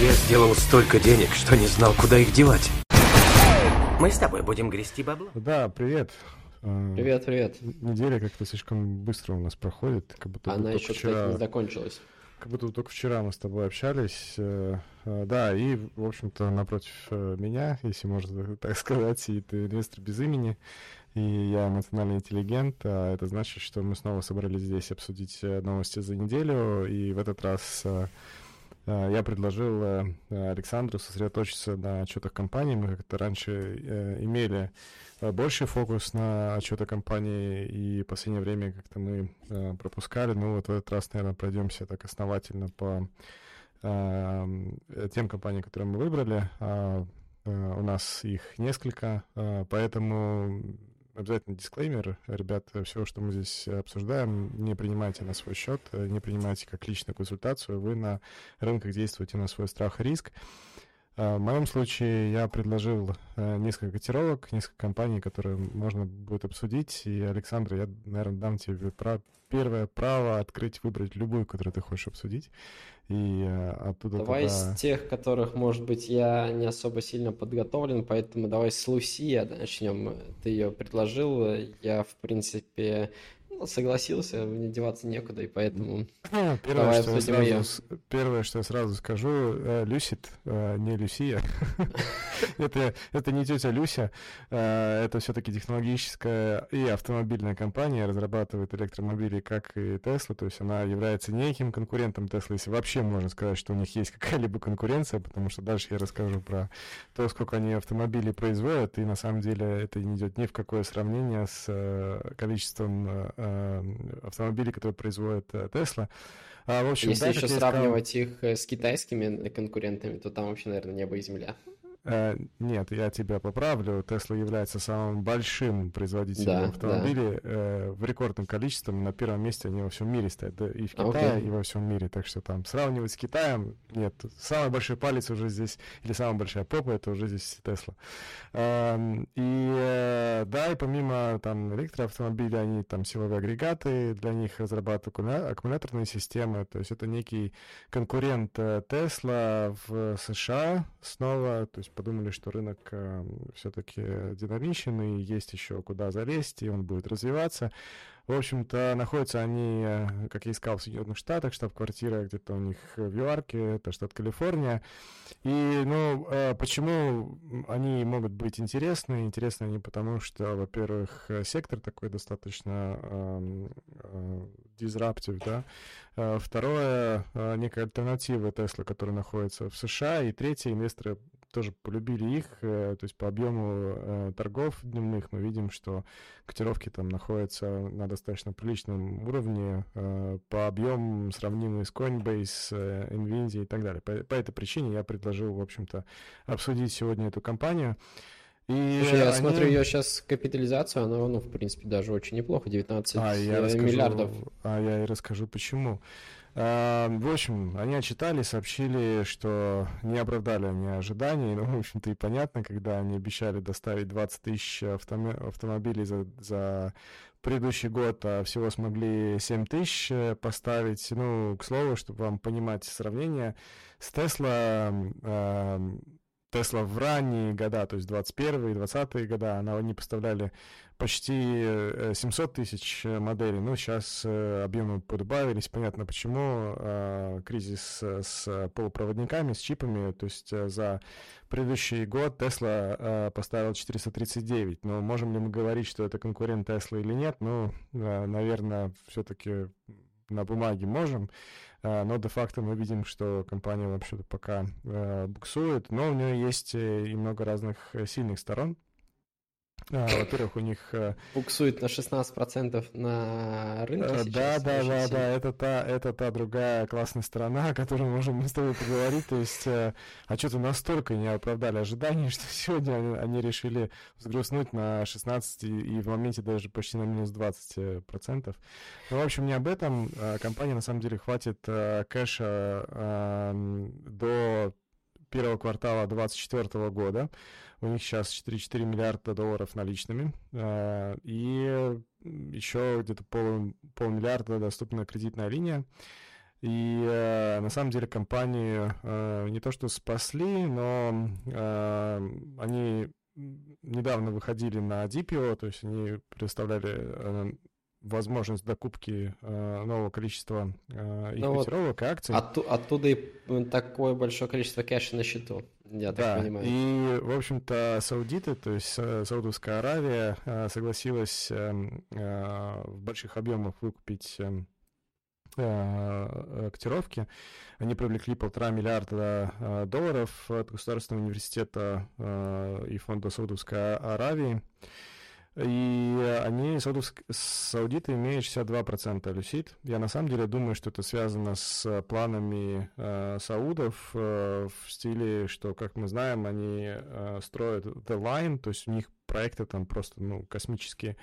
Я сделал столько денег, что не знал, куда их девать. Мы с тобой будем грести бабло? Да, привет. А, привет, привет. Неделя как-то слишком быстро у нас проходит, как будто Она еще, вчера... кстати, не закончилась. Как будто только вчера мы с тобой общались. Э, э, да, и, в общем-то, напротив э, меня, если можно так сказать, сидит инвестор без имени, и я эмоциональный интеллигент, а это значит, что мы снова собрались здесь обсудить новости за неделю, и в этот раз я предложил Александру сосредоточиться на отчетах компании. Мы как-то раньше имели больший фокус на отчеты компании, и в последнее время как-то мы пропускали. Ну вот в этот раз, наверное, пройдемся так основательно по тем компаниям, которые мы выбрали. А, у нас их несколько, поэтому обязательно дисклеймер. Ребят, все, что мы здесь обсуждаем, не принимайте на свой счет, не принимайте как личную консультацию. Вы на рынках действуете на свой страх и риск. А, в моем случае я предложил э, несколько котировок, несколько компаний, которые можно будет обсудить. И, Александр, я, наверное, дам тебе первое право открыть, выбрать любую, которую ты хочешь обсудить. И э, оттуда Давай туда... с тех, которых, может быть, я не особо сильно подготовлен, поэтому давай с Лусия начнем. Ты ее предложил. Я, в принципе, ну, согласился, мне деваться некуда, и поэтому первое, давай что я сразу, ее. Первое, что я сразу скажу, э, Люсит, э, не Люсия. это, это не тетя Люся, э, это все-таки технологическая и автомобильная компания, разрабатывает электромобили, как и Тесла, то есть она является неким конкурентом Тесла, если вообще можно сказать, что у них есть какая-либо конкуренция, потому что дальше я расскажу про то, сколько они автомобилей производят, и на самом деле это не идет ни в какое сравнение с количеством автомобилей, которые производит Tesla. Э, а, в общем, Если да, еще сравнивать сказал... их э, с китайскими конкурентами, то там вообще, наверное, небо и земля. Э, нет, я тебя поправлю. Тесла является самым большим производителем да, автомобилей да. Э, в рекордном количестве. На первом месте они во всем мире стоят. Да, и в Китае, okay. и во всем мире. Так что там сравнивать с Китаем нет. Самый большой палец уже здесь, или самая большая попа, это уже здесь Тесла. Э, и э, да, и помимо там электроавтомобилей, они там силовые агрегаты, для них разрабатывают аккумуляторные системы. То есть это некий конкурент Тесла в США снова. То есть есть подумали, что рынок э, все-таки динамичен и есть еще куда залезть, и он будет развиваться. В общем-то, находятся они, э, как я искал, в Соединенных Штатах, штаб-квартира где-то у них в Юарке, это штат Калифорния. И, ну, э, почему они могут быть интересны? Интересны они потому, что, во-первых, сектор такой достаточно э, э, disruptive, да. Э, второе, некая альтернатива Тесла, которая находится в США. И третье, инвесторы тоже полюбили их. Э, то есть по объему э, торгов дневных мы видим, что котировки там находятся на достаточно приличном уровне. Э, по объемам сравнимые с Coinbase, Nvidia и так далее. По, по этой причине я предложил, в общем-то, обсудить сегодня эту компанию. И Слушай, я они... смотрю ее сейчас капитализацию, она, ну, в принципе, даже очень неплохо, 19 а, я миллиардов. Расскажу, а я и расскажу, почему. А, в общем, они отчитали, сообщили, что не оправдали они ожиданий. Ну, в общем-то, и понятно, когда они обещали доставить 20 тысяч автомобилей за, за предыдущий год, а всего смогли 7 тысяч э, поставить. Ну, к слову, чтобы вам понимать сравнение, с Тесла Тесла в ранние года, то есть 21-е и 20-е года, она, они поставляли почти 700 э, тысяч моделей. Ну, сейчас э, объемы подубавились, понятно почему. А, кризис с полупроводниками, с чипами, то есть э, за предыдущий год Tesla поставил 439. Но можем ли мы говорить, что это конкурент Tesla или нет? Ну, наверное, все-таки на бумаге можем. А, но де-факто мы видим, что компания вообще-то пока э, буксует, но у нее есть э, и много разных э, сильных сторон. А, во-первых, у них... Э, Буксует на 16% на рынке э. Да, да, да, да, это та, это та другая классная сторона, о которой мы можем с тобой поговорить. То есть, э, а что-то настолько не оправдали ожидания, что сегодня они, они решили взгрустнуть на 16 и в моменте даже почти на минус 20%. Ну, в общем, не об этом. Компания, на самом деле, хватит кэша до первого квартала 2024 года. У них сейчас 4,4 миллиарда долларов наличными. Э, и еще где-то пол, полмиллиарда доступна кредитная линия. И э, на самом деле компанию э, не то что спасли, но э, они недавно выходили на DPO, то есть они предоставляли возможность докупки э, нового количества э, их ну котировок вот и акций. Отту, оттуда и такое большое количество кэша на счету, я так да, понимаю. И, в общем-то, саудиты, то есть Саудовская Аравия, э, согласилась э, э, в больших объемах выкупить э, Э, котировки. Они привлекли полтора миллиарда э, долларов от Государственного университета э, и фонда Саудовской Аравии. И они, саудиты, имеют 62% люсид. Я на самом деле думаю, что это связано с планами э, саудов э, в стиле, что, как мы знаем, они э, строят The Line, то есть у них проекты там просто, ну, космические.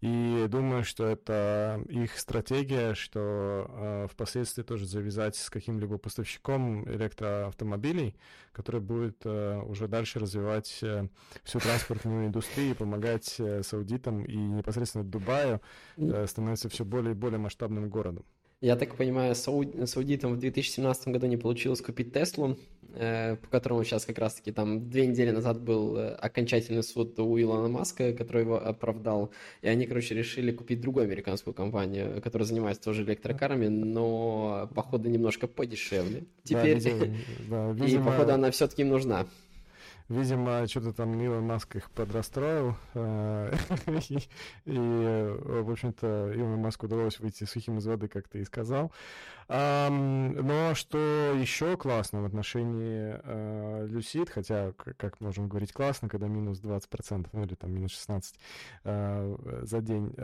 И думаю, что это их стратегия, что э, впоследствии тоже завязать с каким-либо поставщиком электроавтомобилей, который будет э, уже дальше развивать э, всю транспортную индустрию, помогать э, саудитам и непосредственно Дубаю э, становится все более и более масштабным городом. Я так понимаю, сауд... саудитам в 2017 году не получилось купить Теслу, э, по которому сейчас как раз-таки там две недели назад был э, окончательный суд у Илона Маска, который его оправдал. И они, короче, решили купить другую американскую компанию, которая занимается тоже электрокарами, но, походу, немножко подешевле. Теперь, да, видимо, и, походу, она все-таки им нужна. Видимо, что-то там Илон Маск их подрастроил, э, и, в общем-то, Илону Маску удалось выйти сухим из воды, как ты и сказал. Но что еще классно в отношении э, Lucid, хотя, как можем говорить, классно, когда минус 20%, ну или там минус 16% э, за день,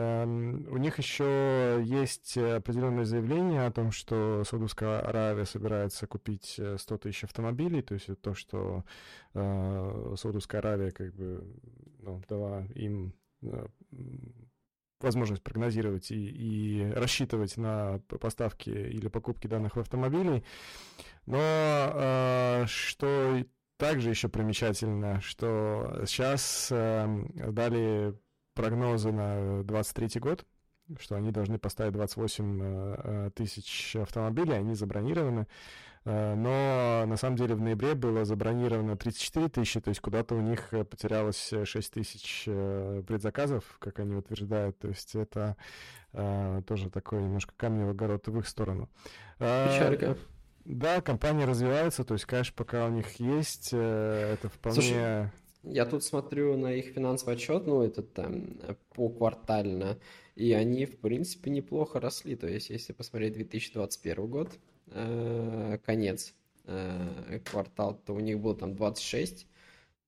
у них еще есть определенное заявление о том, что Саудовская Аравия собирается купить 100 тысяч автомобилей, то есть это то, что Саудовская Аравия как бы ну, дала им э, возможность прогнозировать и, и рассчитывать на поставки или покупки данных автомобилей. Но э, что также еще примечательно, что сейчас э, дали прогнозы на 23 год, что они должны поставить 28 э, тысяч автомобилей, они забронированы. Э, но на самом деле в ноябре было забронировано 34 тысячи, то есть куда-то у них э, потерялось 6 тысяч э, предзаказов, как они утверждают. То есть это тоже такой немножко камень в огород в их сторону. Печалька. Да, компания развивается, то есть, конечно, пока у них есть, это вполне... Слушай, я тут смотрю на их финансовый отчет, ну, это там поквартально, и они, в принципе, неплохо росли. То есть, если посмотреть 2021 год, Э, конец э, квартал, то у них было там 26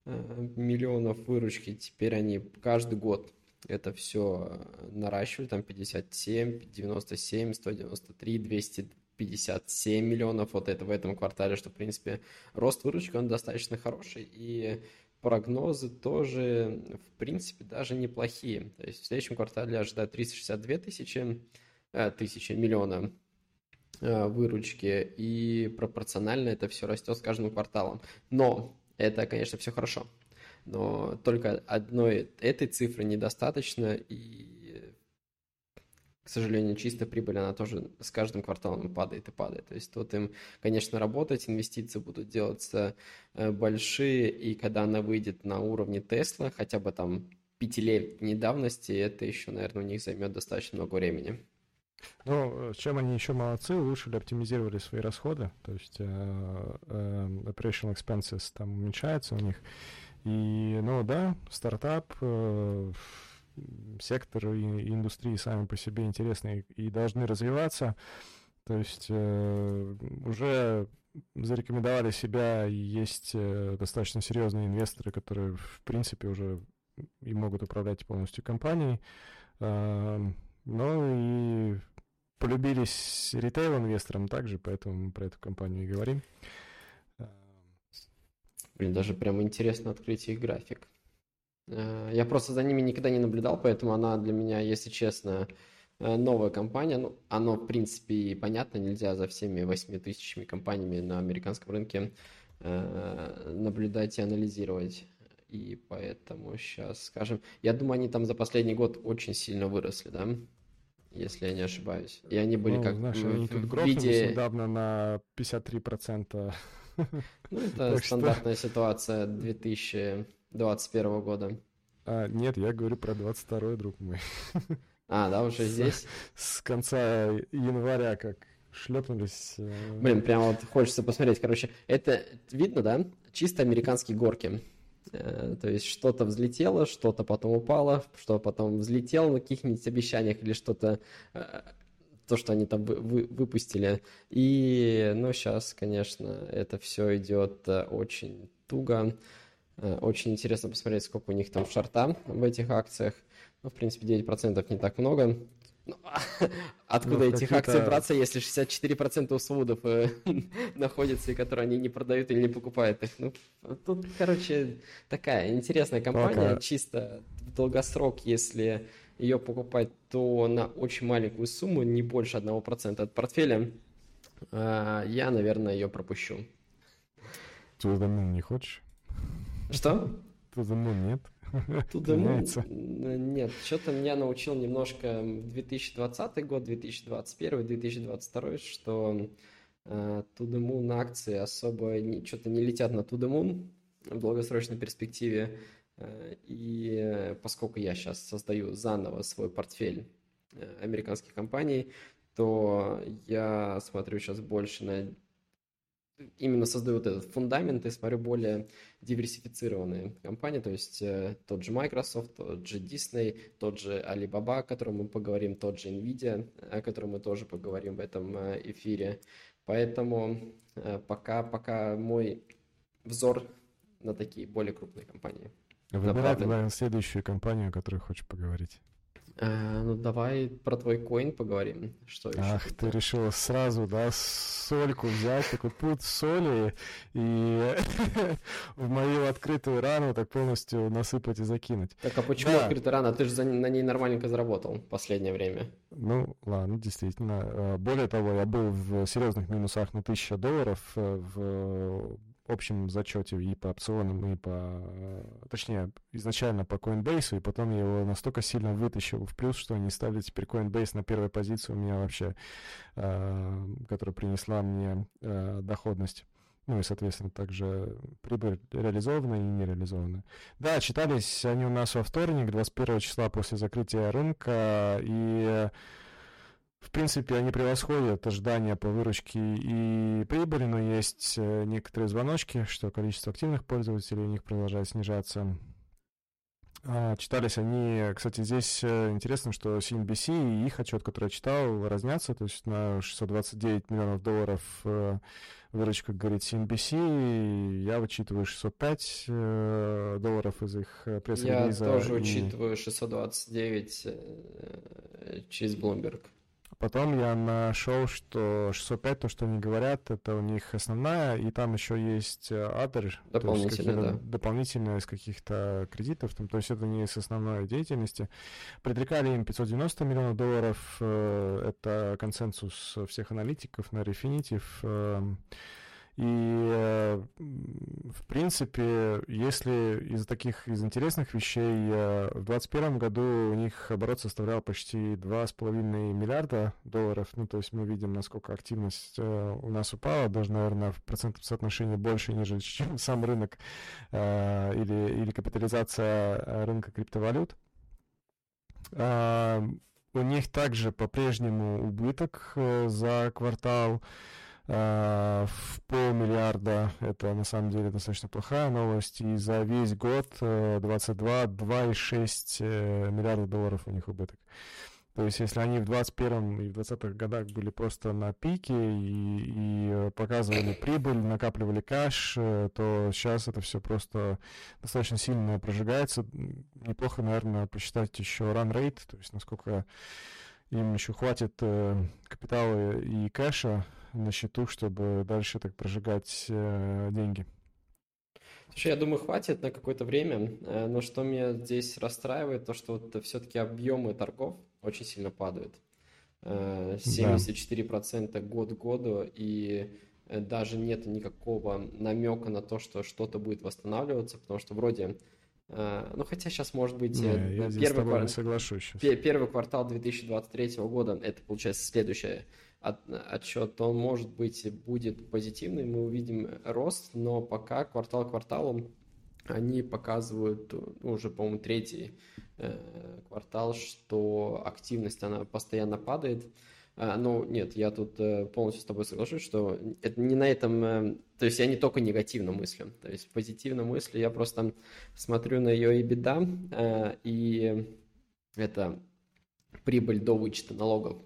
э, миллионов выручки, теперь они каждый год это все наращивают, там 57, 97, 193, 257 миллионов вот это в этом квартале, что, в принципе, рост выручки, он достаточно хороший, и прогнозы тоже, в принципе, даже неплохие. То есть в следующем квартале ожидают 362 тысячи, тысячи миллиона Э, выручки, и пропорционально это все растет с каждым кварталом. Но это, конечно, все хорошо. Но только одной этой цифры недостаточно, и, к сожалению, чистая прибыль, она тоже с каждым кварталом падает и падает. То есть тут им, конечно, работать, инвестиции будут делаться э, большие, и когда она выйдет на уровне Тесла, хотя бы там пятилетней давности, это еще, наверное, у них займет достаточно много времени. Ну, чем они еще молодцы, улучшили, оптимизировали свои расходы, то есть э, э, operational expenses там уменьшаются у них. И, ну да, стартап, э, сектор и индустрии сами по себе интересны и должны развиваться. То есть э, уже зарекомендовали себя, и есть э, достаточно серьезные инвесторы, которые, в принципе, уже и могут управлять полностью компанией. Э, ну и полюбились ритейл-инвесторам также, поэтому мы про эту компанию и говорим. Блин, даже прям интересно открыть их график. Э, я просто за ними никогда не наблюдал, поэтому она для меня, если честно, э, новая компания. Ну, оно, в принципе, понятно, нельзя за всеми 8 тысячами компаниями на американском рынке э, наблюдать и анализировать. И поэтому сейчас, скажем, я думаю, они там за последний год очень сильно выросли, да? если я не ошибаюсь. И они были ну, как знаешь, в, они в, в виде... недавно на 53%. Ну, это стандартная что... ситуация 2021 года. А, нет, я говорю про 22 друг мой. А, да, уже здесь? С конца января как шлепнулись. Э, Блин, прям вот хочется посмотреть. Короче, это видно, да? Чисто американские горки. Э, то есть что-то взлетело, что-то потом упало, что потом взлетело на каких-нибудь обещаниях или что-то э, то, что они там вы, вы, выпустили. И, ну, сейчас, конечно, это все идет очень туго. Очень интересно посмотреть, сколько у них там шарта в этих акциях. Ну, в принципе, 9% не так много. Ну, откуда ну, этих акций браться, если 64% у свудов э, находится, и которые они не продают или не покупают их? Ну, тут, короче, такая интересная компания, Пока. чисто в долгосрок, если ее покупать, то на очень маленькую сумму, не больше 1% от портфеля, э, я, наверное, ее пропущу. Ты не хочешь? Что? The Moon нет? The Moon? Нет, что-то меня научил немножко 2020 год, 2021, 2022, что To the Moon акции особо что-то не летят на Moon в долгосрочной перспективе. Uh, и поскольку я сейчас создаю заново свой портфель американских компаний, то я смотрю сейчас больше на именно создаю вот этот фундамент и смотрю более диверсифицированные компании, то есть э, тот же Microsoft, тот же Disney, тот же Alibaba, о котором мы поговорим, тот же Nvidia, о котором мы тоже поговорим в этом э, эфире. Поэтому э, пока, пока мой взор на такие более крупные компании. Выбирай тогда следующую компанию, о которой хочешь поговорить. А, ну давай про твой коин поговорим. Что еще? Ах, ты решила сразу, да, сольку взять, такой путь соли и в мою открытую рану так полностью насыпать и закинуть. Так а почему да. открытая рана? Ты же на ней нормальненько заработал в последнее время. Ну, ладно, действительно. А, более того, я был в серьезных минусах на 1000 долларов э, в общем зачете и по опционам, и по... Точнее, изначально по Coinbase, и потом я его настолько сильно вытащил в плюс, что они стали теперь Coinbase на первой позиции у меня вообще, э, которая принесла мне э, доходность. Ну и, соответственно, также прибыль реализованная и нереализованная. Да, читались они у нас во вторник, 21 числа после закрытия рынка, и в принципе, они превосходят ожидания по выручке и прибыли, но есть э, некоторые звоночки, что количество активных пользователей у них продолжает снижаться. А, читались они, кстати, здесь э, интересно, что CNBC и их отчет, который я читал, разнятся, то есть на 629 миллионов долларов э, выручка, говорит CNBC, я вычитываю 605 долларов из их пресс-релиза. Я тоже и... учитываю 629 через Bloomberg. Потом я нашел, что 605, то, что они говорят, это у них основная, и там еще есть э, other, дополнительные, да. дополнительные из каких-то кредитов, там, то есть это не с основной деятельности. Предрекали им 590 миллионов долларов, э, это консенсус всех аналитиков на Refinitiv. Эм, и, э, в принципе, если из таких, из интересных вещей, э, в 2021 году у них оборот составлял почти 2,5 миллиарда долларов. Ну, то есть мы видим, насколько активность э, у нас упала, даже, наверное, в процентном соотношении больше, нежели чем сам рынок или, или капитализация рынка криптовалют. У них также по-прежнему убыток за квартал. А, в полмиллиарда. Это на самом деле достаточно плохая новость. И за весь год 22, э, 2,6 э, миллиарда долларов у них убыток. То есть, если они в 21 и в 20-х годах были просто на пике и, и э, показывали прибыль, накапливали кэш, то сейчас это все просто достаточно сильно прожигается. Неплохо, наверное, посчитать еще run rate, то есть насколько им еще хватит капитала и кэша на счету, чтобы дальше так прожигать э, деньги? Слушай, я думаю, хватит на какое-то время, э, но что меня здесь расстраивает, то что вот все-таки объемы торгов очень сильно падают. 74% да. год к году, и э, даже нет никакого намека на то, что что-то будет восстанавливаться, потому что вроде Ну, хотя сейчас, может быть, не, я первый, квар... не соглашусь сейчас. первый квартал 2023 года, это, получается, следующий от... отчет, он, может быть, будет позитивный, мы увидим рост, но пока квартал кварталом они показывают ну, уже, по-моему, третий э, квартал, что активность, она постоянно падает. А, ну, нет, я тут э, полностью с тобой соглашусь, что это не на этом... Э, то есть я не только негативно мыслю. То есть позитивно мыслю, я просто смотрю на ее EBITDA, э, и это прибыль до вычета налогов.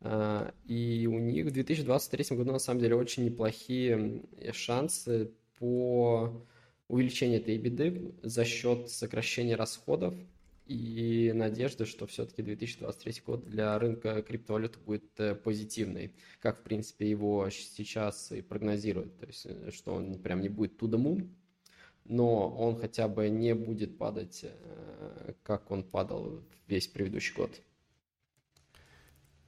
Э, и у них в 2023 году, на самом деле, очень неплохие шансы по увеличение этой EBITDA за счет сокращения расходов и надежды, что все-таки 2023 год для рынка криптовалют будет э, позитивный, как, в принципе, его сейчас и прогнозируют. То есть, э, что он прям не будет to the moon, но он хотя бы не будет падать, э, как он падал весь предыдущий год.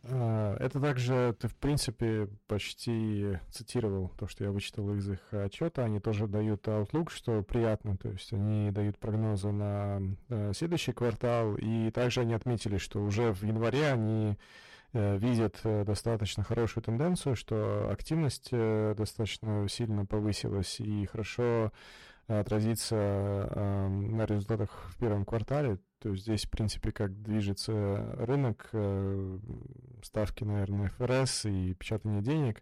А, это также ты, в принципе, почти цитировал то, что я вычитал из их отчета. Они тоже дают outlook, что приятно, то есть они дают прогнозы на э, следующий квартал, и также они отметили, что уже в январе они э, видят э, достаточно хорошую тенденцию, что активность достаточно сильно повысилась и хорошо отразится на результатах в первом квартале. То есть здесь, в принципе, как движется рынок, э, ставки, наверное, ФРС и печатание денег,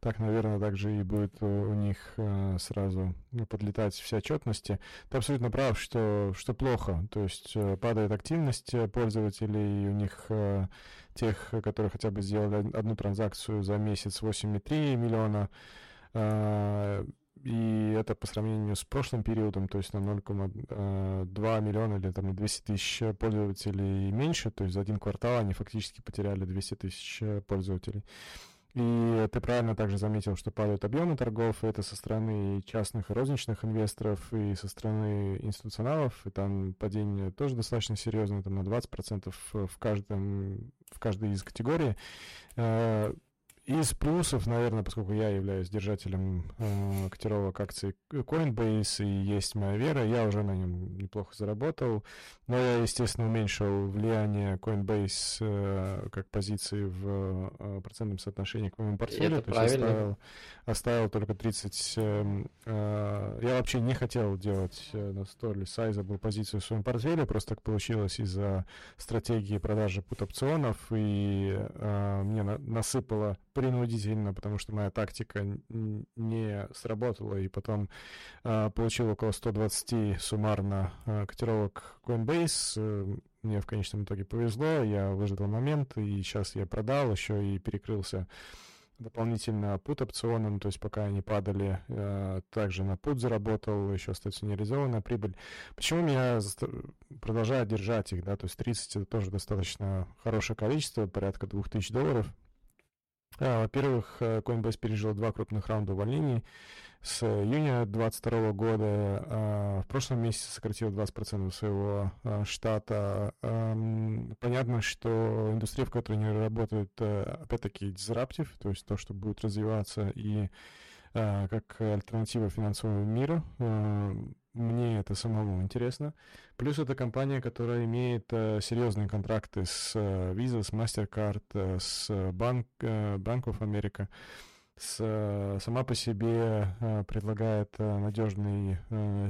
так, наверное, также и будет у них э, сразу подлетать вся отчетности. Ты абсолютно прав, что, что плохо. То есть э, падает активность пользователей, у них тех, которые хотя бы сделали одну транзакцию за месяц 8,3 миллиона, и это по сравнению с прошлым периодом, то есть на 0,2 э, миллиона или там на 200 тысяч пользователей меньше, то есть за один квартал они фактически потеряли 200 тысяч пользователей. И ты правильно также заметил, что падают объемы торгов, это со стороны частных и розничных инвесторов, и со стороны институционалов, и там падение тоже достаточно серьезное, там на 20% в, каждом, в каждой из категорий. Из плюсов, наверное, поскольку я являюсь держателем э, котировок акций Coinbase и есть моя вера, я уже на нем неплохо заработал, но я, естественно, уменьшил влияние Coinbase э, как позиции в э, процентном соотношении к моему портфелю. Это то правильно. есть оставил, оставил только 30... Э, э, я вообще не хотел делать э, на столь sizable позицию в своем портфеле, просто так получилось из-за стратегии продажи пут-опционов, и э, мне на, насыпало принудительно, потому что моя тактика не сработала, и потом э, получил около 120 суммарно э, котировок Coinbase. Э, мне в конечном итоге повезло, я выждал момент, и сейчас я продал еще и перекрылся дополнительно пут опционом, то есть пока они падали, э, также на пут заработал, еще остается нереализованная прибыль. Почему меня продолжают держать их, да, то есть 30 это тоже достаточно хорошее количество, порядка 2000 долларов, а, во-первых, э, Coinbase пережил два крупных раунда увольнений с июня 2022 года. А, в прошлом месяце сократил 20% своего а, штата. Понятно, что индустрия, в которой они работают, э, опять-таки, дизраптив, то есть то, что будет развиваться и как альтернатива финансовому миру. Мне это самому интересно. Плюс это компания, которая имеет э, серьезные контракты с э, Visa, с MasterCard, э, с Bank, э, Bank of America. С, э, сама по себе э, предлагает э, надежный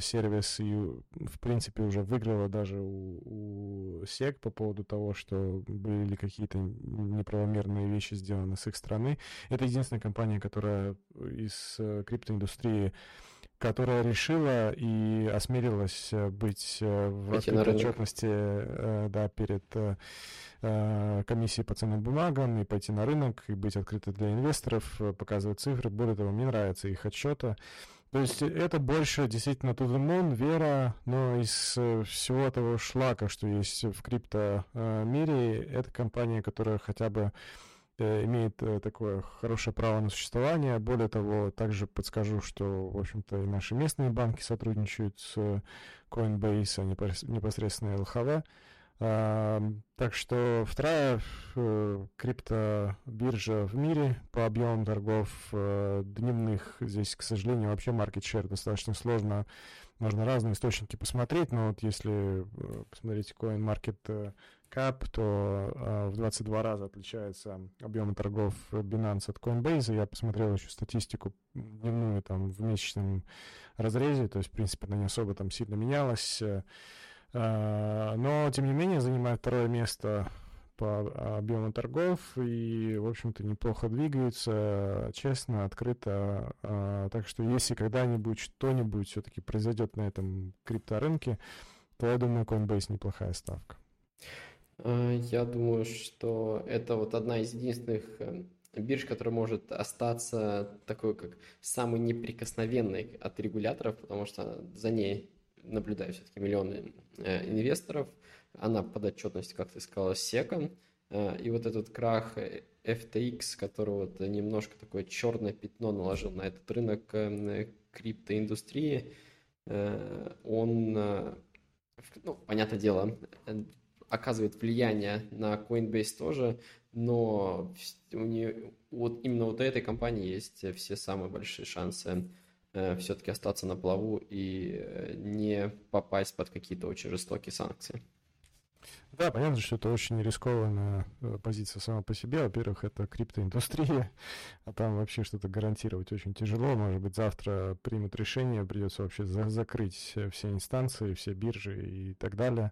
сервис и, в принципе, уже выиграла даже у, у SEC по поводу того, что были какие-то неправомерные вещи сделаны с их стороны. Это единственная компания, которая из криптоиндустрии которая решила и осмелилась э, быть э, в открытой отчетности э, да, перед комиссией по ценным бумагам и пойти на рынок и быть открытой для инвесторов, показывать цифры. Более того, мне нравится их отчета. То есть это больше действительно to the moon, вера, но из всего того шлака, что есть в крипто мире, это компания, которая хотя бы имеет э, такое хорошее право на существование. Более того, также подскажу, что, в общем-то, и наши местные банки сотрудничают с Coinbase, а непосредственно ЛХВ. Так что вторая э, криптобиржа в мире по объемам торгов э, дневных. Здесь, к сожалению, вообще market share достаточно сложно. Можно разные источники посмотреть, но вот если э, посмотреть CoinMarket Cap, то в 22 раза отличается объем торгов Binance от Coinbase. Я посмотрел еще статистику дневную там в месячном разрезе, то есть, в принципе, она не особо там сильно менялась. А, но, тем не менее, занимает второе место по объему торгов и, в общем-то, неплохо двигается, честно, открыто. А, так что если когда-нибудь что-нибудь все-таки произойдет на этом крипторынке, то я думаю, Coinbase неплохая ставка. А, я думаю, что это вот одна из единственных э, бирж, которая может остаться такой, как самый неприкосновенной от регуляторов, потому что за ней наблюдаю все-таки миллионы э, инвесторов. Она под отчетность, как ты сказала, секом. Э, и вот этот крах FTX, который вот немножко такое черное пятно наложил на этот рынок э, криптоиндустрии, он, ну, понятное дело, оказывает влияние на Coinbase тоже, но у нее, вот именно вот у этой компании есть все самые большие шансы Э, все-таки остаться на плаву и э, не попасть под какие-то очень жестокие санкции. Да, понятно, что это очень рискованная э, позиция сама по себе. Во-первых, это криптоиндустрия, а там вообще что-то гарантировать очень тяжело. Может быть, завтра примут решение, придется вообще за закрыть все инстанции, все биржи и так далее,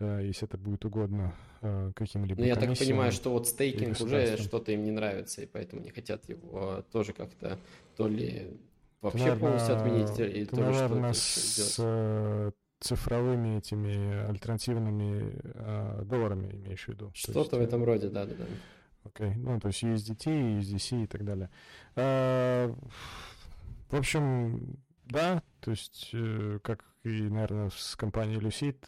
если это будет угодно каким-либо Ну, я так понимаю, что вот стейкинг уже что-то им не нравится, и поэтому не хотят его тоже как-то то ли Вообще наверное, полностью отменить и ты, наверное, с э, цифровыми этими альтернативными э, долларами имеешь в виду? Что-то в этом роде, да, да, да. Окей, okay. ну то есть USDT, USDC и так далее. А, в общем, да, то есть, э, как и, наверное, с компанией Lucid,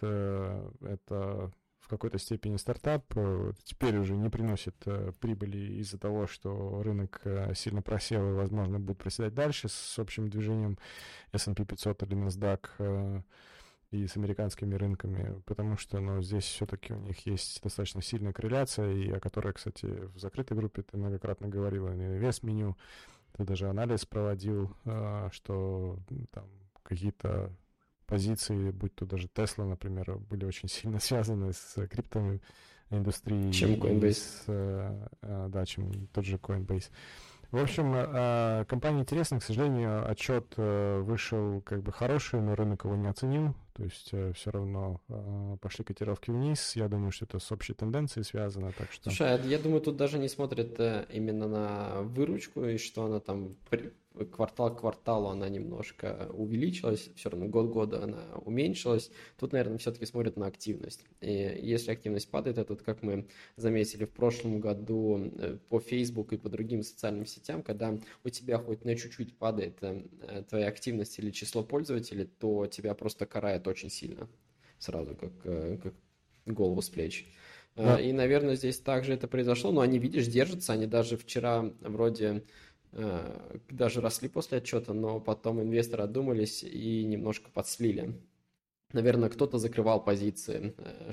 это какой-то степени стартап э, теперь уже не приносит э, прибыли из-за того, что рынок э, сильно просел и, возможно, будет проседать дальше с общим движением S&P 500 или NASDAQ и с американскими рынками, потому что ну, здесь все-таки у них есть достаточно сильная корреляция, и о которой, кстати, в закрытой группе ты многократно говорила, вес меню, ты даже анализ проводил, что там какие-то позиции, будь то даже Tesla, например, были очень сильно связаны с криптовой индустрией. Чем Coinbase. С, э, да, чем тот же Coinbase. В общем, э, компания интересна. К сожалению, отчет э, вышел как бы хороший, но рынок его не оценил. То есть все равно пошли котировки вниз. Я думаю, что это с общей тенденцией связано. Так что... Слушай, а я думаю, тут даже не смотрят именно на выручку и что она там квартал к кварталу она немножко увеличилась, все равно год года она уменьшилась. Тут, наверное, все-таки смотрят на активность. И если активность падает, это вот как мы заметили в прошлом году э, по Facebook и по другим социальным сетям, когда у тебя хоть на чуть-чуть падает э, твоя активность или число пользователей, то тебя просто карает очень сильно. Сразу, как, э, как голову с плеч. Да. И, наверное, здесь также это произошло, но они, видишь, держатся, они даже вчера вроде даже росли после отчета, но потом инвесторы отдумались и немножко подслили. Наверное, кто-то закрывал позиции, э,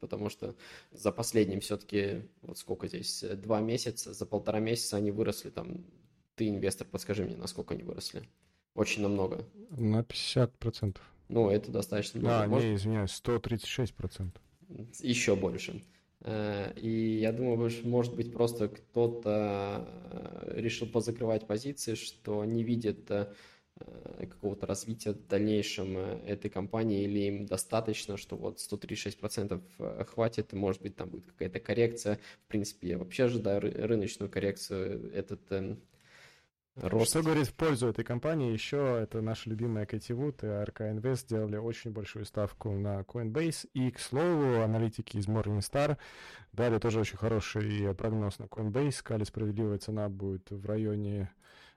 потому что за последним все-таки, вот сколько здесь, два месяца, за полтора месяца они выросли там. Ты инвестор, подскажи мне, насколько они выросли? Очень намного. На 50%. Ну, это достаточно много. А, Может... не, извиняюсь, 136%. Еще больше. Э, и я думаю, может быть, просто кто-то э, решил позакрывать позиции, что не видит э, какого-то развития в дальнейшем этой компании, или им достаточно, что вот 136% хватит, и может быть там будет какая-то коррекция. В принципе, я вообще ожидаю рыночную коррекцию. Этот Рост. Что говорит в пользу этой компании? Еще это наша любимая Кэти Вуд и АРК Инвест сделали очень большую ставку на Coinbase. И, к слову, аналитики из Morningstar дали тоже очень хороший прогноз на Coinbase. Сказали, справедливая цена будет в районе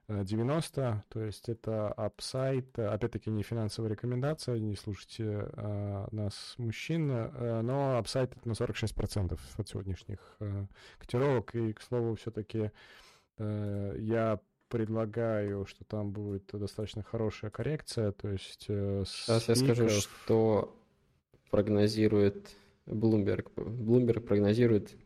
90, э, то есть это апсайт, опять-таки не финансовая рекомендация, не слушайте а, нас, мужчин, а, но апсайт на 46% от сегодняшних а, котировок, и, к слову, все-таки я предлагаю, что там будет достаточно хорошая коррекция, то есть... Э, Сейчас я скажу, что прогнозирует Bloomberg. Bloomberg прогнозирует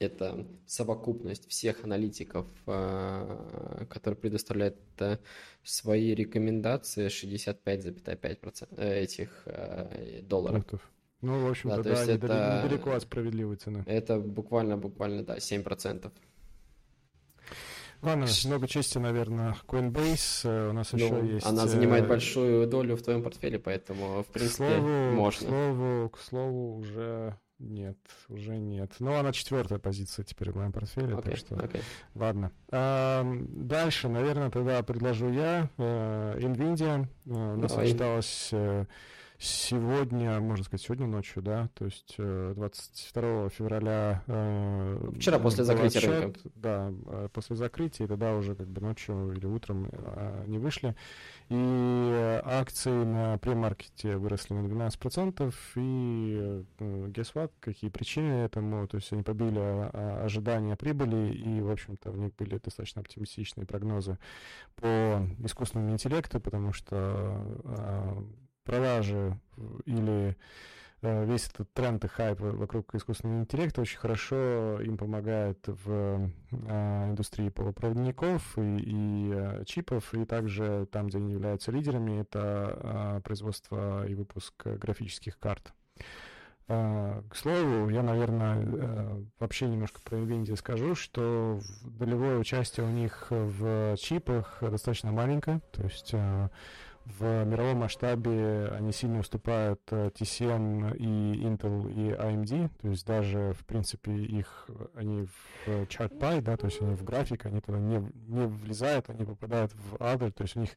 это совокупность всех аналитиков, э, которые предоставляют э, свои рекомендации 65,5% этих долларов. Пунктов. Ну, в общем-то, да, да есть это, недалеко от справедливой цены. Это буквально-буквально, да, 7%. Ладно, много чести, наверное, Coinbase. Э, у нас ну, еще есть... Она занимает э, большую долю в твоем портфеле, поэтому, в принципе, слову, можно. К слову, к слову, уже нет, уже нет. Ну, она четвертая позиция теперь в моем портфеле, okay, так что... Okay. Ладно. А, дальше, наверное, тогда предложу я. Э, Nvidia. У нас Давай. осталось сегодня, можно сказать, сегодня ночью, да, то есть 22 э, февраля... Э, Вчера после закрытия отчет, рынка. Да, э, после закрытия, и тогда уже как бы ночью или утром не вышли. И акции на премаркете выросли на 12%, и guess what, какие причины этому, то есть они побили ожидания прибыли, и, в общем-то, у них были достаточно оптимистичные прогнозы по искусственному интеллекту, потому что продажи или э, весь этот тренд и хайп вокруг искусственного интеллекта очень хорошо им помогает в э, индустрии полупроводников и, и э, чипов, и также там, где они являются лидерами, это производство и выпуск графических карт. К слову, я, наверное, вообще немножко про NVIDIA скажу, что долевое участие у них в чипах достаточно маленькое, то есть в мировом масштабе они сильно уступают э, TCM и Intel и AMD, то есть даже, в принципе, их, они в чарт pie, да, то есть они в график, они туда не, не влезают, они попадают в адрес, то есть у них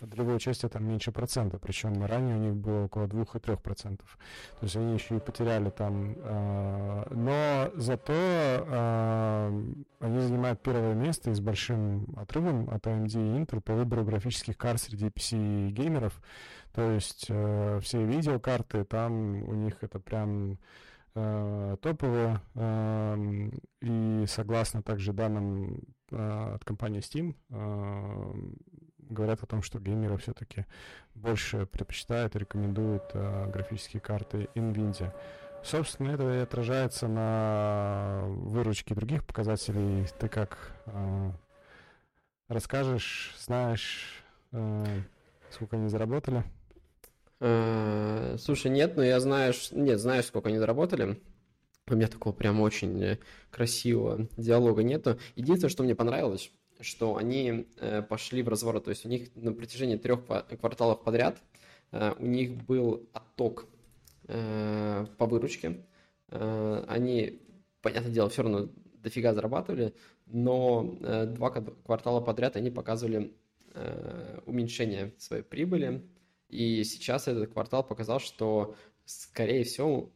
долевое участие там меньше процента, причем ранее у них было около 2-3 процентов, то есть они еще и потеряли там, э, но зато э, они занимают первое место и с большим отрывом от AMD и Intel по выбору графических карт среди PC геймеров. То есть э, все видеокарты, там у них это прям э, топовые. Э, и согласно также данным э, от компании Steam, говорят о том, что геймеры все-таки больше предпочитают и рекомендуют э, графические карты NVIDIA. Собственно, это и отражается на выручке других показателей. Ты как э, расскажешь, знаешь, э, Сколько они заработали? Э, слушай, нет, но я знаю, нет, знаю, сколько они заработали. У меня такого прям очень э, красивого диалога нету. Единственное, что мне понравилось, что они э, пошли в разворот. То есть у них на протяжении трех кварталов подряд у них был отток по выручке. Они, понятное дело, все равно дофига зарабатывали, но два квартала подряд они показывали Э, уменьшение своей прибыли. И сейчас этот квартал показал, что, скорее всего,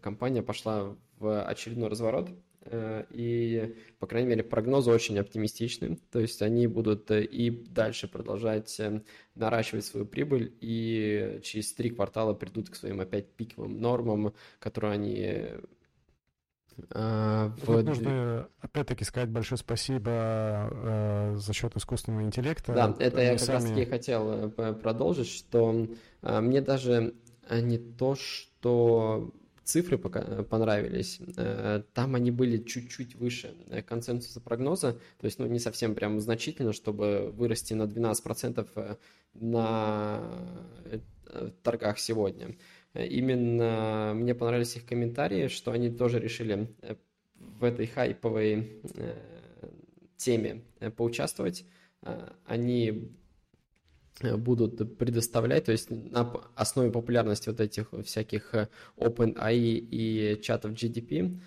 компания пошла в очередной разворот. Э, и, по крайней мере, прогнозы очень оптимистичны. То есть они будут э, и дальше продолжать наращивать свою прибыль, и через три квартала придут к своим опять пиковым нормам, которые они а, вот нужно опять-таки сказать большое спасибо э, за счет искусственного интеллекта. Да, это я как сами... раз таки хотел продолжить, что э, мне даже не то, что цифры пока э, понравились, э, там они были чуть-чуть выше консенсуса прогноза, то есть ну, не совсем прям значительно, чтобы вырасти на 12% на торгах сегодня. Именно мне понравились их комментарии, что они тоже решили э, в этой хайповой э, теме э, поучаствовать. Они будут предоставлять, то есть на основе популярности вот этих всяких OpenAI и чатов GDP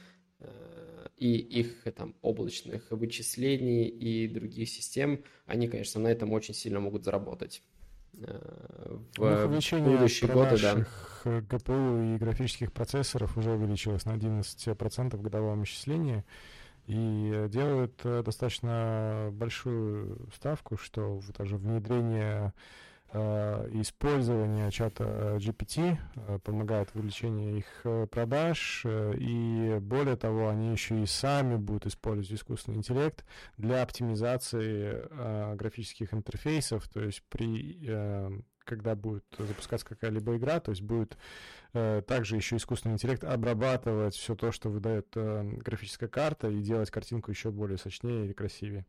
и их там облачных вычислений и других систем, они, конечно, на этом очень сильно могут заработать. Э, в будущие годы, да. ГПУ и графических процессоров уже увеличилось на 11% в годовом исчислении и делают э, достаточно большую ставку, что даже внедрение э, и использование чата GPT помогает в увеличении их продаж, и более того, они еще и сами будут использовать искусственный интеллект для оптимизации графических интерфейсов, то есть при когда будет запускаться какая-либо игра, то есть будет э, также еще искусственный интеллект обрабатывать все то, что выдает э, графическая карта, и делать картинку еще более сочнее и красивее.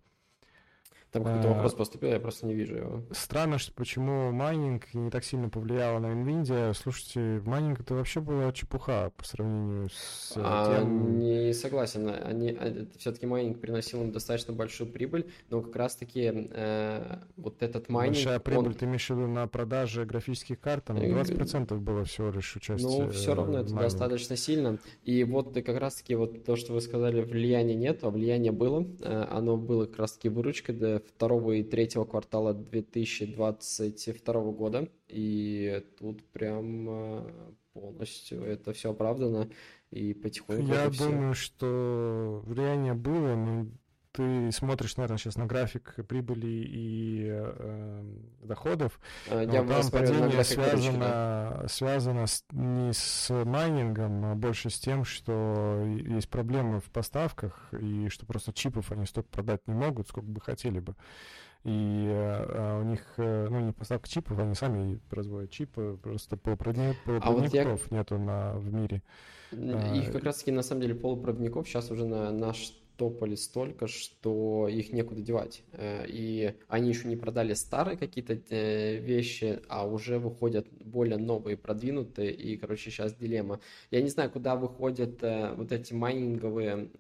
Там какой-то а, вопрос поступил, я просто не вижу его. Странно, что почему майнинг не так сильно повлиял на NVIDIA. Слушайте, майнинг это вообще была чепуха по сравнению с э, а, тем... Не согласен. Они, а, все-таки майнинг приносил им достаточно большую прибыль, но как раз-таки э, вот этот майнинг... Большая прибыль, он... ты имеешь в виду на продаже графических карт? Там 20% было всего лишь участие Ну, все равно это майнинг. достаточно сильно. И вот как раз-таки вот то, что вы сказали, влияния нет, а влияние было. Э, оно было как раз-таки выручкой второго и третьего квартала 2022 года. И тут прям э, полностью это все оправдано и потихоньку. Я думаю, все... что влияние было, но ты смотришь, наверное, сейчас на график прибыли и э, доходов, а, Я там падение связано, да. связано с, не с майнингом, а больше с тем, что есть проблемы в поставках, и что просто чипов они столько продать не могут, сколько бы хотели бы. И э, у них, э, ну, не поставка чипов, они сами производят чипы, просто полупроводников, полупроводников а вот я... нету на, в мире. Их а, как раз-таки, на самом деле, полупроводников сейчас уже на наш тополи столько, что их некуда девать. Э, и они еще не продали старые какие-то э, вещи, а уже выходят более новые, продвинутые. И, короче, сейчас дилемма. Я не знаю, куда выходят э, вот эти майнинговые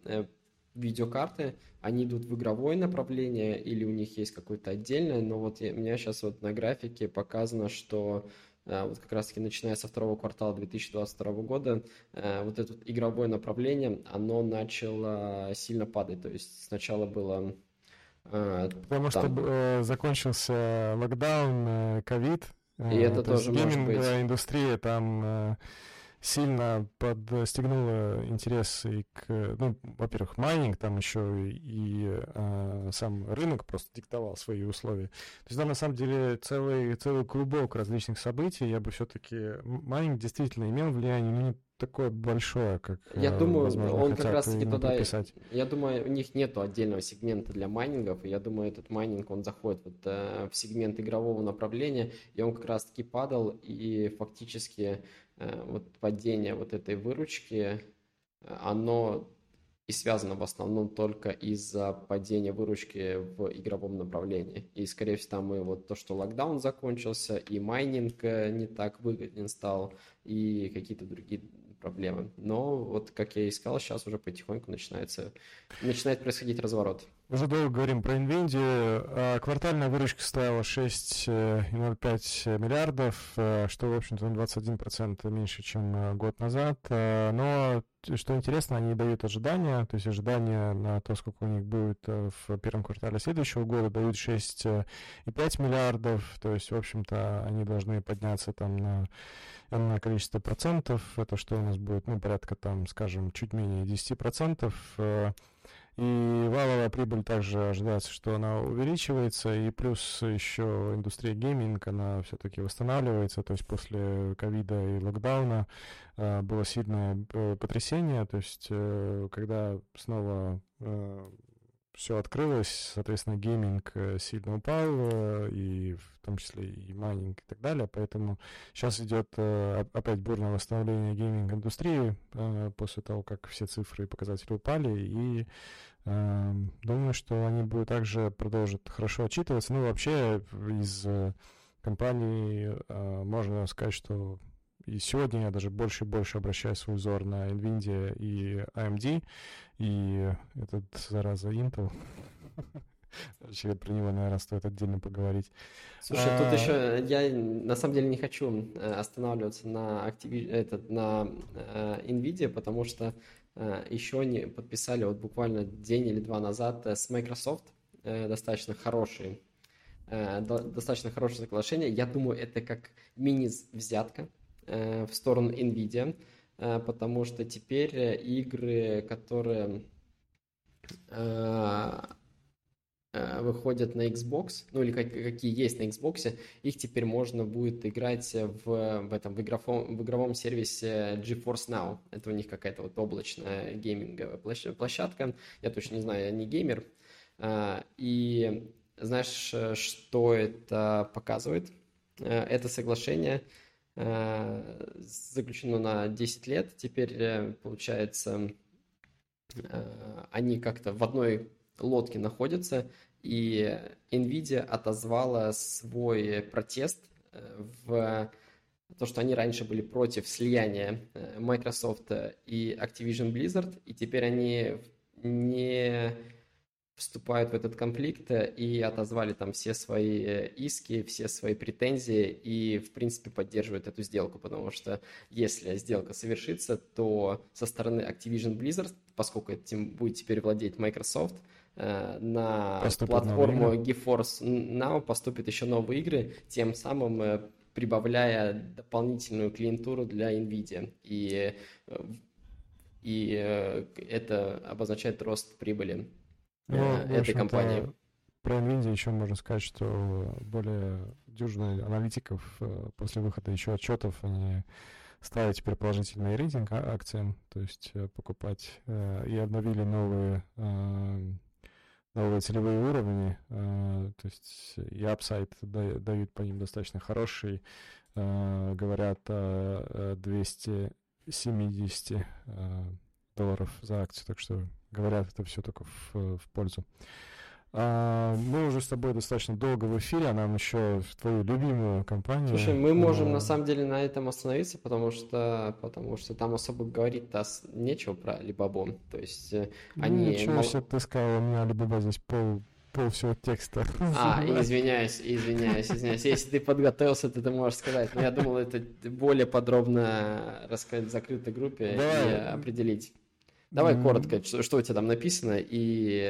видеокарты, они идут в игровое направление или у них есть какое-то отдельное, но вот у меня сейчас вот на графике показано, что вот как раз-таки начиная со второго квартала 2022 года, э, вот это игровое направление, оно начало сильно падать. То есть сначала было э, Потому там... что закончился локдаун, ковид. И это то тоже может быть. индустрия там сильно подстегнуло интерес и к, ну, во-первых, майнинг, там еще и э, сам рынок просто диктовал свои условия. То есть, да, на самом деле, целый, целый клубок различных событий, я бы все-таки... Майнинг действительно имел влияние, но не такое большое, как Я думаю, возможно, он как раз таки туда... Прописать. Я думаю, у них нету отдельного сегмента для майнингов, и я думаю, этот майнинг, он заходит вот, э, в сегмент игрового направления, и он как раз таки падал, и фактически э, вот падение вот этой выручки, э, оно и связано в основном только из-за падения выручки в игровом направлении. И, скорее всего, там и вот то, что локдаун закончился, и майнинг не так выгоден стал, и какие-то другие проблемы. Но вот, как я и сказал, сейчас уже потихоньку начинается, начинает происходить разворот. Уже долго говорим про Nvidia. А квартальная выручка составила 6,05 миллиардов, э, что, в общем-то, на 21% меньше, чем э, год назад. Э, но, что интересно, они дают ожидания, то есть ожидания на то, сколько у них будет в первом квартале следующего года, дают 6,5 миллиардов, то есть, в общем-то, они должны подняться там на на количество процентов. Это что у нас будет, ну, порядка там, скажем, чуть менее 10 процентов. И валовая прибыль также ожидается, что она увеличивается, и плюс еще индустрия гейминг, она все-таки восстанавливается, то есть после ковида и локдауна э, было сильное э, потрясение, то есть э, когда снова все открылось, соответственно, гейминг сильно упал, и в том числе и майнинг и так далее, поэтому сейчас идет опять бурное восстановление гейминг-индустрии после того, как все цифры и показатели упали, и думаю, что они будут также продолжат хорошо отчитываться. Ну, вообще из компаний можно сказать, что и сегодня я даже больше и больше обращаю свой взор на NVIDIA и AMD, и этот, зараза, Intel. Вообще про него, наверное, стоит отдельно поговорить. Слушай, а... тут еще я на самом деле не хочу э, останавливаться на, активи... этот, на э, NVIDIA, потому что э, еще они подписали вот буквально день или два назад э, с Microsoft э, достаточно хороший э, достаточно хорошее соглашение. Я думаю, это как мини-взятка Э, в сторону NVIDIA, э, потому что теперь э, игры, которые э, выходят на Xbox, ну или как, какие есть на Xbox, их теперь можно будет играть в, в этом в игровом, в игровом сервисе GeForce Now. Это у них какая-то вот облачная гейминговая площадка. Я точно не знаю, я не геймер. А, и знаешь, что это показывает? Э, это соглашение э, заключено на 10 лет. Теперь, получается, они как-то в одной лодке находятся, и NVIDIA отозвала свой протест э, в то, что они раньше были против слияния э, Microsoft и Activision Blizzard, и теперь они не вступают в этот конфликт и отозвали там все свои э, иски, все свои претензии и, в принципе, поддерживают эту сделку, потому что если сделка совершится, то со стороны Activision Blizzard, поскольку этим будет теперь владеть Microsoft, э, на поступит платформу GeForce Now поступят еще новые игры, тем самым э, прибавляя дополнительную клиентуру для NVIDIA. И, и это обозначает рост прибыли ну, этой компании. Про NVIDIA еще можно сказать, что более дюжины аналитиков э, после выхода еще отчетов они ставят теперь положительный рейтинг а, акциям, то есть э, покупать, э, и обновили новые новые целевые уровни, то есть и апсайд дают по ним достаточно хороший, говорят о 270 долларов за акцию, так что говорят это все только в, в пользу. А, мы уже с тобой достаточно долго в эфире, а нам еще в твою любимую компанию. Слушай, мы можем а... на самом деле на этом остановиться, потому что, потому что там особо говорить-то нечего про Alibaba. То есть э, ну, они... Ничего мол... себе, ты сказал, у меня Alibaba здесь пол пол всего текста. А, извиняюсь, извиняюсь, извиняюсь. Если ты подготовился, то ты можешь сказать. Но я думал, это более подробно рассказать в закрытой группе Давай. и определить. Давай mm-hmm. коротко, что, у тебя там написано, и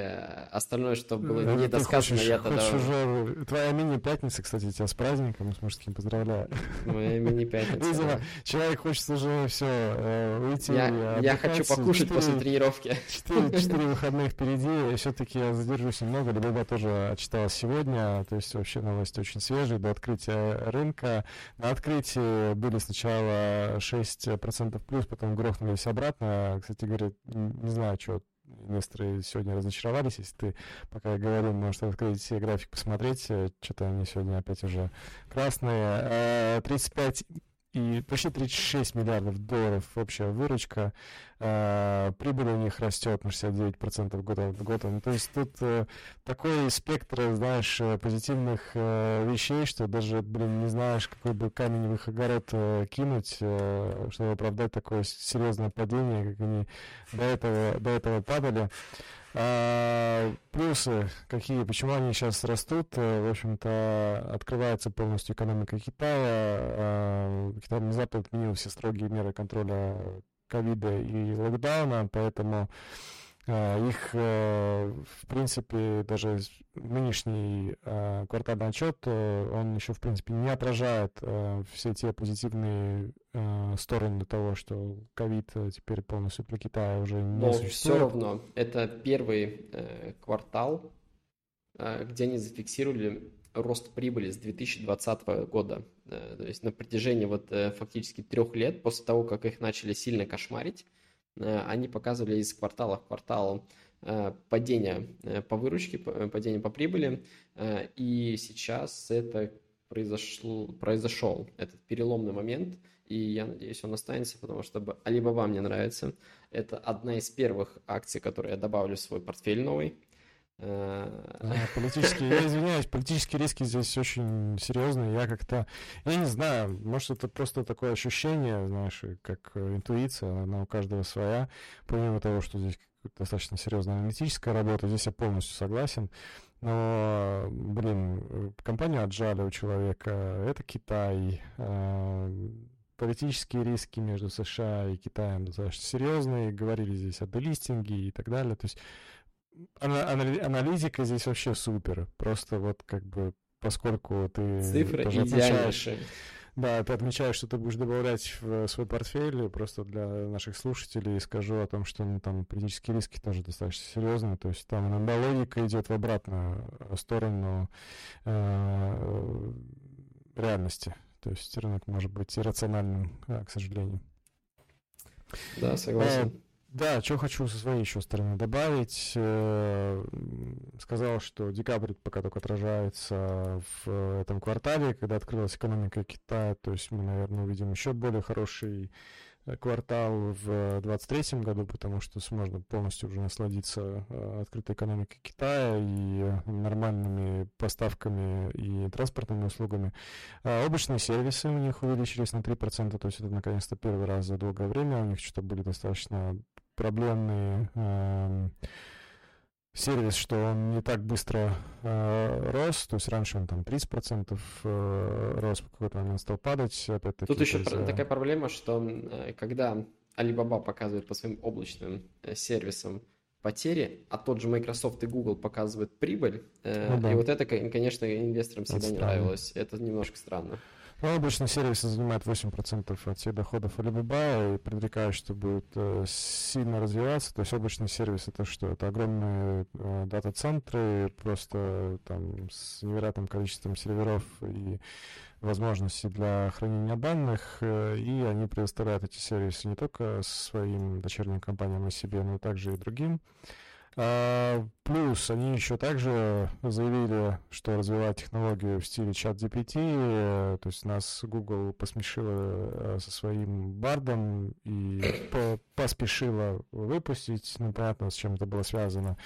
остальное, что было ну, недосказано, я тогда... Хочешь уже... Твоя мини-пятница, кстати, тебя с праздником, с мужским поздравляю. Моя мини-пятница, Видимо, да. человек хочет уже все э, уйти Я, я хочу покушать 4, после тренировки. Четыре, выходных впереди, и все-таки я задержусь немного, Любоба тоже отчиталась сегодня, то есть вообще новости очень свежие, до открытия рынка. На открытии были сначала 6% плюс, потом грохнулись обратно. Кстати, говорит, не знаю, что инвесторы сегодня разочаровались. Если ты, пока я говорил, можешь открыть график, посмотреть. Э, что-то они сегодня опять уже красные. 35 э, и почти 36 миллиардов долларов общая выручка. Э, прибыль у них растет на 69% год от года. Ну, то есть тут э, такой спектр, знаешь, э, позитивных э, вещей, что даже, блин, не знаешь, какой бы камень в их огород э, кинуть, э, чтобы оправдать такое серьезное падение, как они до этого, до этого падали. А, плюсы какие? Почему они сейчас растут? Э, в общем-то, открывается полностью экономика Китая. А, Китай внезапно отменил все строгие меры контроля ковида и локдауна, поэтому их, э, в принципе, даже нынешний а, квартальный отчет, э, он еще, в принципе, не отражает э, все те позитивные стороны того, что ковид теперь полностью для Китая уже не Но существует. все равно, это первый квартал, где они зафиксировали рост прибыли с 2020 года. То есть на протяжении вот фактически трех лет после того, как их начали сильно кошмарить, они показывали из квартала в квартал э, падение э, по выручке, падение по прибыли, и сейчас это произошло, произошел, этот переломный момент, и я надеюсь, он останется, потому что Alibaba мне нравится. Это одна из первых акций, которые я добавлю в свой портфель новый. А, политические, я извиняюсь, политические риски здесь очень серьезные. Я как-то, я не знаю, может это просто такое ощущение, знаешь, как интуиция, она у каждого своя. Помимо того, что здесь достаточно серьезная аналитическая работа, здесь я полностью согласен. Но, блин, компанию отжали у человека, это Китай, политические риски между США и Китаем достаточно серьезные, говорили здесь о делистинге и так далее. То есть аналитика здесь вообще супер. Просто вот как бы поскольку ты Цифры идеальнейшие. Да, ты отмечаешь, что ты будешь добавлять в свой портфель, просто для наших слушателей скажу о том, что ну, там политические риски тоже достаточно серьезные, то есть там иногда логика идет в обратную сторону э, реальности, то есть рынок может быть иррациональным, к сожалению. Да, согласен. Э, да, что хочу со своей еще стороны добавить. Э, сказал, что декабрь пока только отражается в этом квартале, когда открылась экономика Китая. То есть мы, наверное, увидим еще более хороший Э, квартал в 2023 году, потому что можно полностью уже насладиться э, открытой экономикой Китая и нормальными поставками и транспортными услугами. А облачные сервисы у них увеличились на 3%, то есть это наконец-то первый раз за долгое время. У них что-то были достаточно проблемные эм, сервис, что он не так быстро э, рос, то есть раньше он там 30% э, рос, в какой-то момент стал падать, опять-таки. Тут еще из такая проблема, что э, когда Alibaba показывает по своим облачным э, сервисам потери, а тот же Microsoft и Google показывают прибыль, э, ну, да. и вот это, конечно, инвесторам всегда это не странно. нравилось, это немножко странно. Ну, обычно сервисы занимают 8% от всех доходов Alibaba и предрекают, что будет э, сильно развиваться. То есть облачный сервис это что? Это огромные э, дата-центры, просто там с невероятным количеством серверов и возможностей для хранения данных, э, и они предоставляют эти сервисы не только своим дочерним компаниям и себе, но также и другим. А, плюс они еще также заявили, что развивают технологию в стиле чат GPT, то есть нас Google посмешила э, со своим бардом и по поспешила выпустить, ну понятно, с чем это было связано,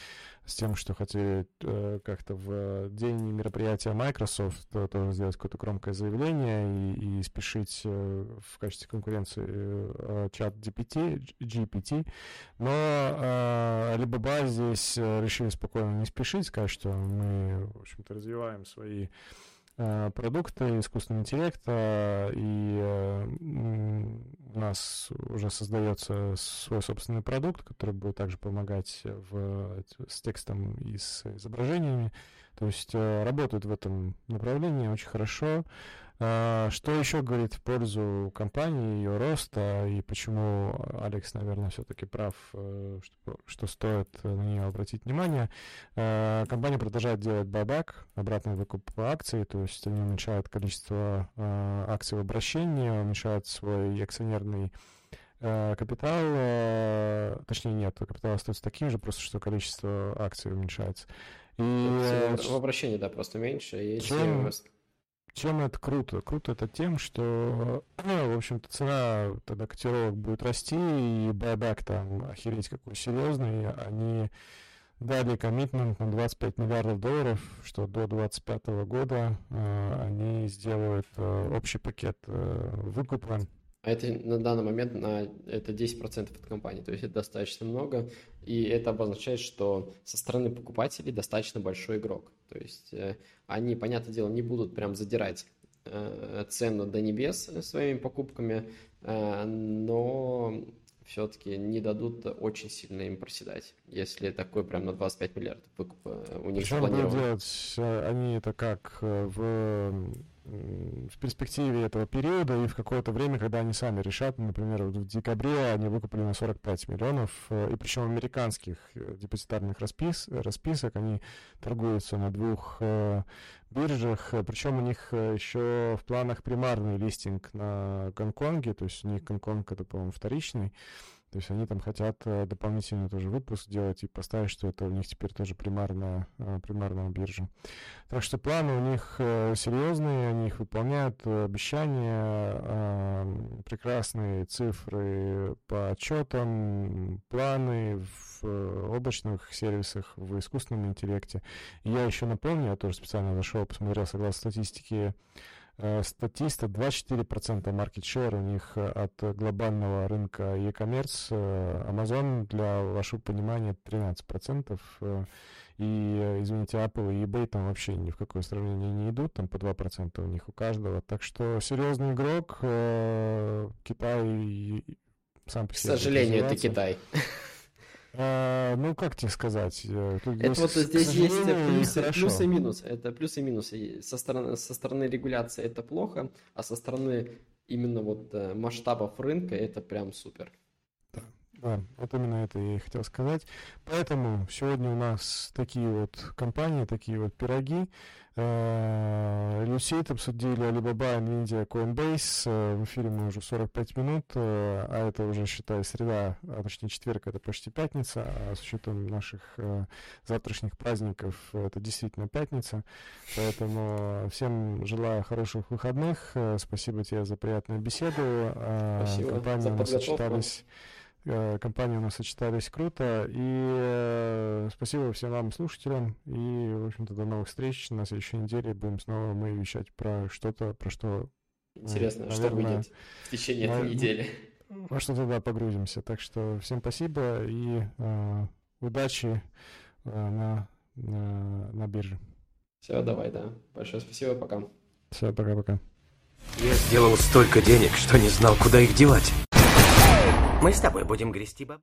с тем, что хотели э, как-то в день мероприятия Microsoft тоже сделать какое-то громкое заявление и, и спешить в качестве конкуренции чат GPT, GPT, но Alibaba здесь решили спокойно не спешить, сказать, что мы, в общем-то, развиваем свои э, продукты искусственного интеллекта, и э, у нас уже создается свой собственный продукт, который будет также помогать в, с текстом и с изображениями. То есть э, работают в этом направлении очень хорошо. А, что еще говорит в пользу компании, ее роста, и почему Алекс, наверное, все-таки прав, э, что, что стоит на нее обратить внимание. А, компания продолжает делать байбак, обратный выкуп акций, то есть они уменьшают количество а, акций в обращении, уменьшают свой акционерный капитал, точнее нет, капитал остается таким же, просто что количество акций уменьшается. И, в обращении, да, просто меньше. И чем, чем это круто? Круто это тем, что, ну, в общем-то, цена тогда котировок будет расти, и байбек там охереть какой серьезный. Они дали коммитмент на 25 миллиардов долларов, что до 2025 года э, они сделают э, общий пакет э, выкупа а это на данный момент на, это 10% от компании, то есть это достаточно много, и это обозначает, что со стороны покупателей достаточно большой игрок. То есть э, они, понятное дело, не будут прям задирать э, цену до небес своими покупками, э, но все-таки не дадут очень сильно им проседать, если такой прям на 25 миллиардов выкуп у них Причем запланирован. делать они это как в в перспективе этого периода и в какое-то время, когда они сами решат, например, в декабре они выкупили на 45 миллионов, э, и причем американских э, депозитарных распис, расписок, они торгуются на двух э, биржах, причем у них еще в планах примарный листинг на Гонконге, то есть у них Гонконг это, по-моему, вторичный, то есть они там хотят э, дополнительно тоже выпуск делать и поставить, что это у них теперь тоже примарная, э, примарная биржа. Так что планы у них э, серьезные, они их выполняют, обещания, прекрасные цифры по отчетам, планы в облачных сервисах, в искусственном интеллекте. И я еще напомню, я тоже специально зашел, посмотрел, согласно статистике статиста 24% market share у них э, от глобального рынка e-commerce. Э, Amazon, для вашего понимания, 13%. И, извините, Apple и eBay там вообще ни в какое сравнение не идут, там по 2% у них у каждого. Так что серьезный игрок, Китай сам по себе. К сожалению, это Китай. А, ну, как тебе сказать? Э, это вот здесь есть плюсы, плюсы и минусы. Это плюсы и минусы. Со стороны, со стороны регуляции это плохо, а со стороны именно вот э, масштабов рынка это прям супер. Да, вот именно это я и хотел сказать. Поэтому сегодня у нас такие вот компании, такие вот пироги. Люсейт обсудили Alibaba, Nvidia, Coinbase. Э, в эфире мы уже 45 минут, э, а это уже, считай, среда, а точнее четверг, это почти пятница, а с учетом наших э, завтрашних праздников это действительно пятница. Поэтому всем желаю хороших выходных. Спасибо тебе за приятную беседу. Спасибо Компания за подготовку. сочетались компании у нас сочетались круто. И э, спасибо всем вам, слушателям. И, в общем-то, до новых встреч. На следующей неделе будем снова мы вещать про что-то, про что... Интересно, наверное, что будет в течение на... этой недели. Во что тогда погрузимся. Так что всем спасибо и э, удачи э, на, на, на бирже. Все, давай, да. Большое спасибо, пока. Все, пока-пока. Я сделал столько денег, что не знал, куда их девать. Мы с тобой будем грести баб.